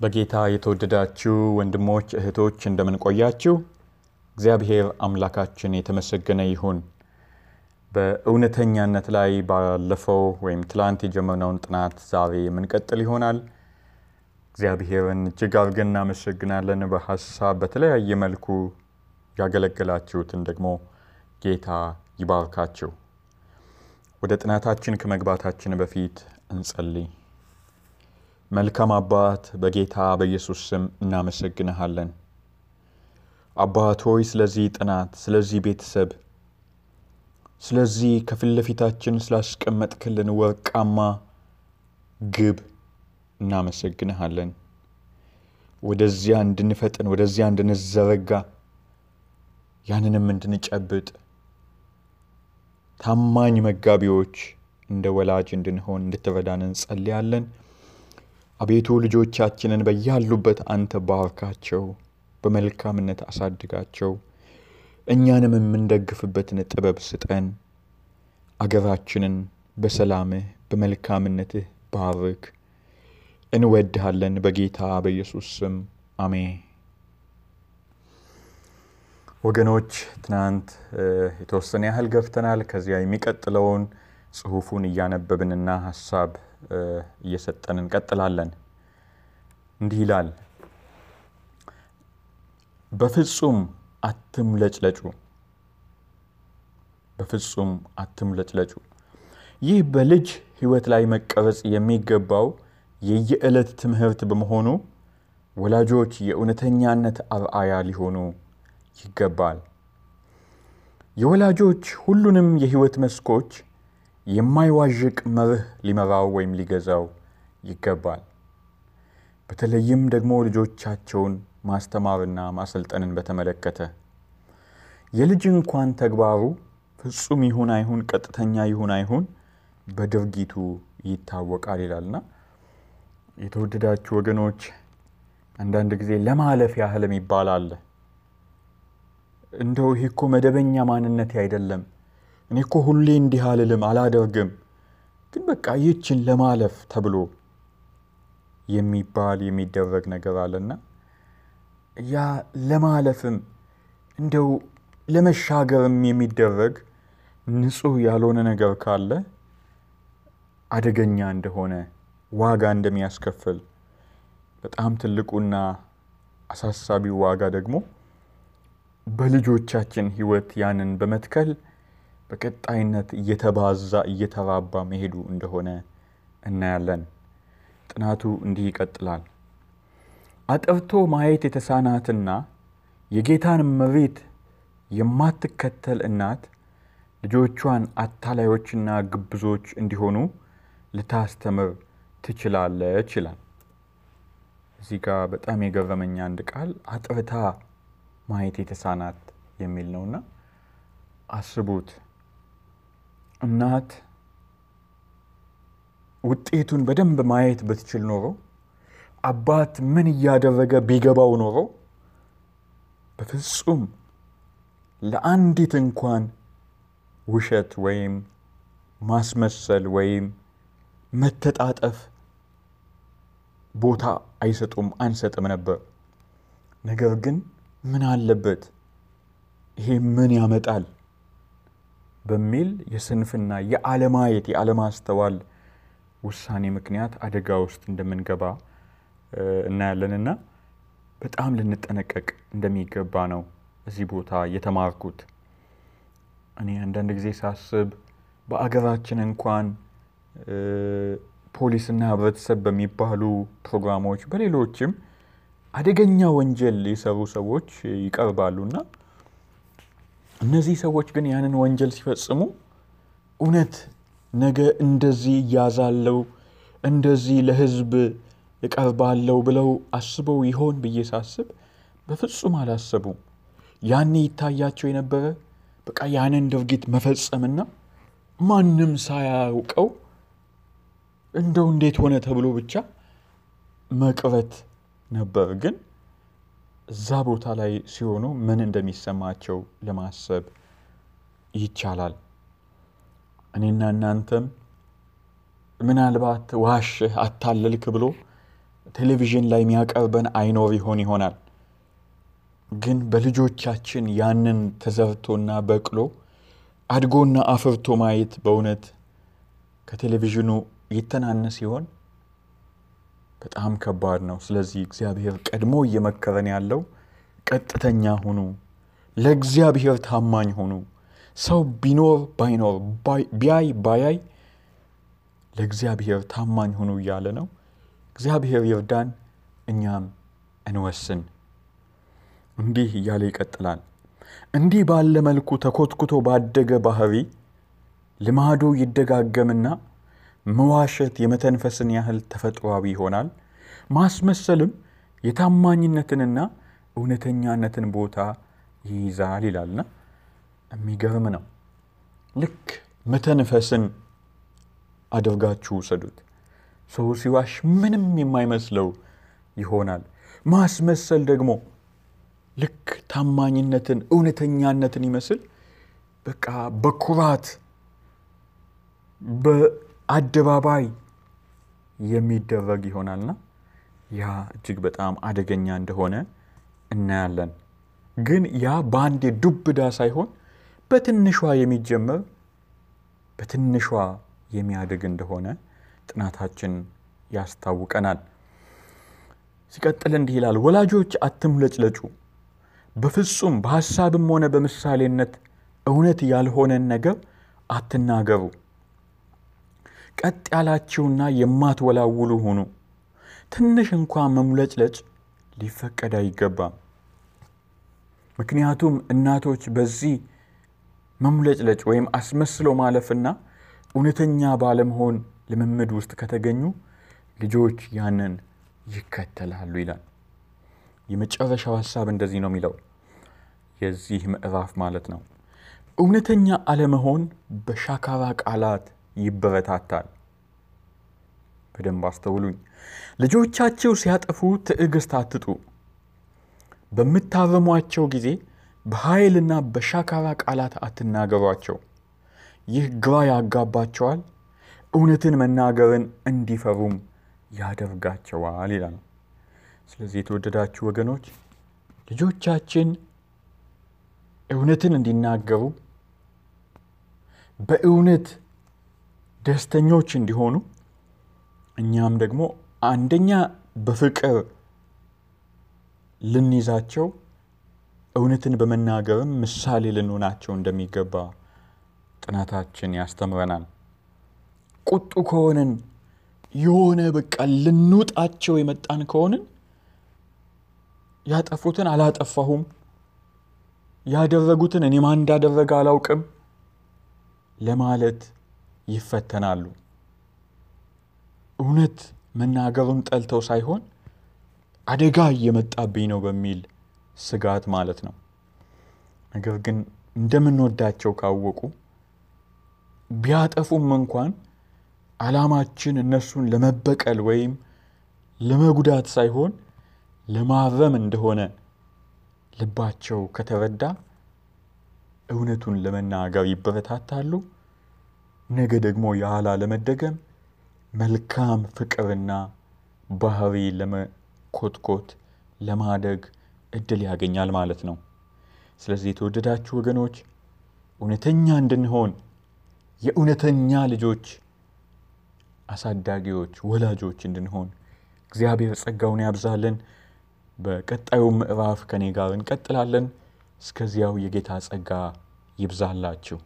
በጌታ የተወደዳችሁ ወንድሞች እህቶች እንደምን ቆያችሁ? እግዚአብሔር አምላካችን የተመሰገነ ይሁን። በእውነተኛነት ላይ ባለፈው ወይም ትላንት የጀመርነውን ጥናት ዛሬ የምንቀጥል ይሆናል። እግዚአብሔርን እጅግ አድርገን እናመሰግናለን። በሀሳብ በተለያየ መልኩ ያገለገላችሁትን ደግሞ ጌታ ይባርካችሁ። ወደ ጥናታችን ከመግባታችን በፊት እንጸልይ። መልካም አባት በጌታ በኢየሱስ ስም እናመሰግንሃለን። አባት ሆይ ስለዚህ ጥናት፣ ስለዚህ ቤተሰብ፣ ስለዚህ ከፊት ለፊታችን ስላስቀመጥክልን ወርቃማ ግብ እናመሰግንሃለን። ወደዚያ እንድንፈጥን፣ ወደዚያ እንድንዘረጋ፣ ያንንም እንድንጨብጥ ታማኝ መጋቢዎች እንደ ወላጅ እንድንሆን እንድትረዳን እንጸልያለን። አቤቱ ልጆቻችንን በያሉበት አንተ ባርካቸው፣ በመልካምነት አሳድጋቸው፣ እኛንም የምንደግፍበትን ጥበብ ስጠን። አገራችንን በሰላምህ በመልካምነትህ ባርክ። እንወድሃለን በጌታ በኢየሱስ ስም አሜን። ወገኖች ትናንት የተወሰነ ያህል ገፍተናል። ከዚያ የሚቀጥለውን ጽሑፉን እያነበብንና ሀሳብ እየሰጠን እንቀጥላለን። እንዲህ ይላል፣ በፍጹም አትምለጭለጩ፣ በፍጹም አትምለጭለጩ። ይህ በልጅ ሕይወት ላይ መቀረጽ የሚገባው የየዕለት ትምህርት በመሆኑ ወላጆች የእውነተኛነት አርአያ ሊሆኑ ይገባል። የወላጆች ሁሉንም የሕይወት መስኮች የማይዋዥቅ መርህ ሊመራው ወይም ሊገዛው ይገባል። በተለይም ደግሞ ልጆቻቸውን ማስተማርና ማሰልጠንን በተመለከተ የልጅ እንኳን ተግባሩ ፍጹም ይሁን አይሁን፣ ቀጥተኛ ይሁን አይሁን በድርጊቱ ይታወቃል ይላልና የተወደዳችሁ ወገኖች አንዳንድ ጊዜ ለማለፍ ያህል የሚባል አለ። እንደው ይህ እኮ መደበኛ ማንነቴ አይደለም፣ እኔ እኮ ሁሌ እንዲህ አልልም አላደርግም፣ ግን በቃ ይህችን ለማለፍ ተብሎ የሚባል የሚደረግ ነገር አለና ያ ለማለፍም እንደው ለመሻገርም የሚደረግ ንጹሕ ያልሆነ ነገር ካለ አደገኛ እንደሆነ ዋጋ እንደሚያስከፍል በጣም ትልቁና አሳሳቢው ዋጋ ደግሞ በልጆቻችን ሕይወት ያንን በመትከል በቀጣይነት እየተባዛ እየተራባ መሄዱ እንደሆነ እናያለን። ጥናቱ እንዲህ ይቀጥላል። አጥርቶ ማየት የተሳናትና የጌታን መሬት የማትከተል እናት ልጆቿን አታላዮችና ግብዞች እንዲሆኑ ልታስተምር ትችላለች ይላል። እዚህ ጋር በጣም የገረመኝ አንድ ቃል አጥርታ ማየት የተሳናት የሚል ነውና አስቡት። እናት ውጤቱን በደንብ ማየት ብትችል ኖሮ አባት ምን እያደረገ ቢገባው ኖሮ በፍጹም ለአንዲት እንኳን ውሸት ወይም ማስመሰል ወይም መተጣጠፍ ቦታ አይሰጡም አንሰጥም ነበር። ነገር ግን ምን አለበት ይሄ ምን ያመጣል በሚል የስንፍና የአለማየት የአለማስተዋል ውሳኔ ምክንያት አደጋ ውስጥ እንደምንገባ እናያለንና በጣም ልንጠነቀቅ እንደሚገባ ነው እዚህ ቦታ የተማርኩት። እኔ አንዳንድ ጊዜ ሳስብ በአገራችን እንኳን ፖሊስና ሕብረተሰብ በሚባሉ ፕሮግራሞች በሌሎችም አደገኛ ወንጀል የሰሩ ሰዎች ይቀርባሉና እነዚህ ሰዎች ግን ያንን ወንጀል ሲፈጽሙ እውነት ነገ እንደዚህ እያዛለው እንደዚህ ለሕዝብ እቀርባለው ብለው አስበው ይሆን ብዬ ሳስብ በፍጹም አላሰቡም። ያኔ ይታያቸው የነበረ በቃ ያንን ድርጊት መፈጸምና ማንም ሳያውቀው እንደው እንዴት ሆነ ተብሎ ብቻ መቅረት ነበር። ግን እዛ ቦታ ላይ ሲሆኑ ምን እንደሚሰማቸው ለማሰብ ይቻላል። እኔና እናንተም ምናልባት ዋሽህ አታለልክ ብሎ ቴሌቪዥን ላይ የሚያቀርበን አይኖር ይሆን ይሆናል። ግን በልጆቻችን ያንን ተዘርቶና በቅሎ አድጎና አፍርቶ ማየት በእውነት ከቴሌቪዥኑ ይተናነስ ሲሆን በጣም ከባድ ነው። ስለዚህ እግዚአብሔር ቀድሞ እየመከረን ያለው ቀጥተኛ ሁኑ፣ ለእግዚአብሔር ታማኝ ሁኑ። ሰው ቢኖር ባይኖር ቢያይ ባያይ ለእግዚአብሔር ታማኝ ሁኑ እያለ ነው። እግዚአብሔር ይርዳን፣ እኛም እንወስን። እንዲህ እያለ ይቀጥላል። እንዲህ ባለ መልኩ ተኮትኩቶ ባደገ ባህሪ ልማዱ ይደጋገምና መዋሸት የመተንፈስን ያህል ተፈጥሯዊ ይሆናል። ማስመሰልም የታማኝነትንና እውነተኛነትን ቦታ ይይዛል ይላልና የሚገርም ነው። ልክ መተንፈስን አድርጋችሁ ውሰዱት። ሰው ሲዋሽ ምንም የማይመስለው ይሆናል። ማስመሰል ደግሞ ልክ ታማኝነትን እውነተኛነትን ይመስል በቃ በኩራት በአደባባይ የሚደረግ ይሆናልና ያ እጅግ በጣም አደገኛ እንደሆነ እናያለን። ግን ያ በአንዴ ዱብዳ ሳይሆን በትንሿ የሚጀመር በትንሿ የሚያድግ እንደሆነ ጥናታችን ያስታውቀናል። ሲቀጥል እንዲህ ይላል፣ ወላጆች አትምለጭለጩ፣ በፍጹም በሐሳብም ሆነ በምሳሌነት እውነት ያልሆነን ነገር አትናገሩ። ቀጥ ያላችሁና የማትወላውሉ ሁኑ። ትንሽ እንኳ መሙለጭለጭ ሊፈቀድ አይገባም። ምክንያቱም እናቶች በዚህ መሙለጭለጭ ወይም አስመስሎ ማለፍና እውነተኛ ባለመሆን ልምምድ ውስጥ ከተገኙ ልጆች ያንን ይከተላሉ ይላል። የመጨረሻው ሀሳብ እንደዚህ ነው የሚለው የዚህ ምዕራፍ ማለት ነው። እውነተኛ አለመሆን በሻካራ ቃላት ይበረታታል። በደንብ አስተውሉኝ። ልጆቻቸው ሲያጠፉ ትዕግስት አትጡ። በምታረሟቸው ጊዜ በኃይልና በሻካራ ቃላት አትናገሯቸው። ይህ ግራ ያጋባቸዋል፣ እውነትን መናገርን እንዲፈሩም ያደርጋቸዋል ይላል። ስለዚህ የተወደዳችሁ ወገኖች ልጆቻችን እውነትን እንዲናገሩ በእውነት ደስተኞች እንዲሆኑ እኛም ደግሞ አንደኛ በፍቅር ልንይዛቸው እውነትን በመናገርም ምሳሌ ልንሆናቸው እንደሚገባ ጥናታችን ያስተምረናል። ቁጡ ከሆንን የሆነ በቃ ልንውጣቸው የመጣን ከሆንን ያጠፉትን አላጠፋሁም፣ ያደረጉትን እኔ ማን እንዳደረገ አላውቅም ለማለት ይፈተናሉ። እውነት መናገሩን ጠልተው ሳይሆን አደጋ እየመጣብኝ ነው በሚል ስጋት ማለት ነው። ነገር ግን እንደምንወዳቸው ካወቁ ቢያጠፉም እንኳን ዓላማችን እነሱን ለመበቀል ወይም ለመጉዳት ሳይሆን ለማረም እንደሆነ ልባቸው ከተረዳ እውነቱን ለመናገር ይበረታታሉ። ነገ ደግሞ የኋላ ለመደገም መልካም ፍቅርና ባህሪ ለመኮትኮት ለማደግ እድል ያገኛል ማለት ነው። ስለዚህ የተወደዳችሁ ወገኖች እውነተኛ እንድንሆን የእውነተኛ ልጆች አሳዳጊዎች፣ ወላጆች እንድንሆን እግዚአብሔር ጸጋውን ያብዛልን። በቀጣዩ ምዕራፍ ከኔ ጋር እንቀጥላለን። እስከዚያው የጌታ ጸጋ ይብዛላችሁ።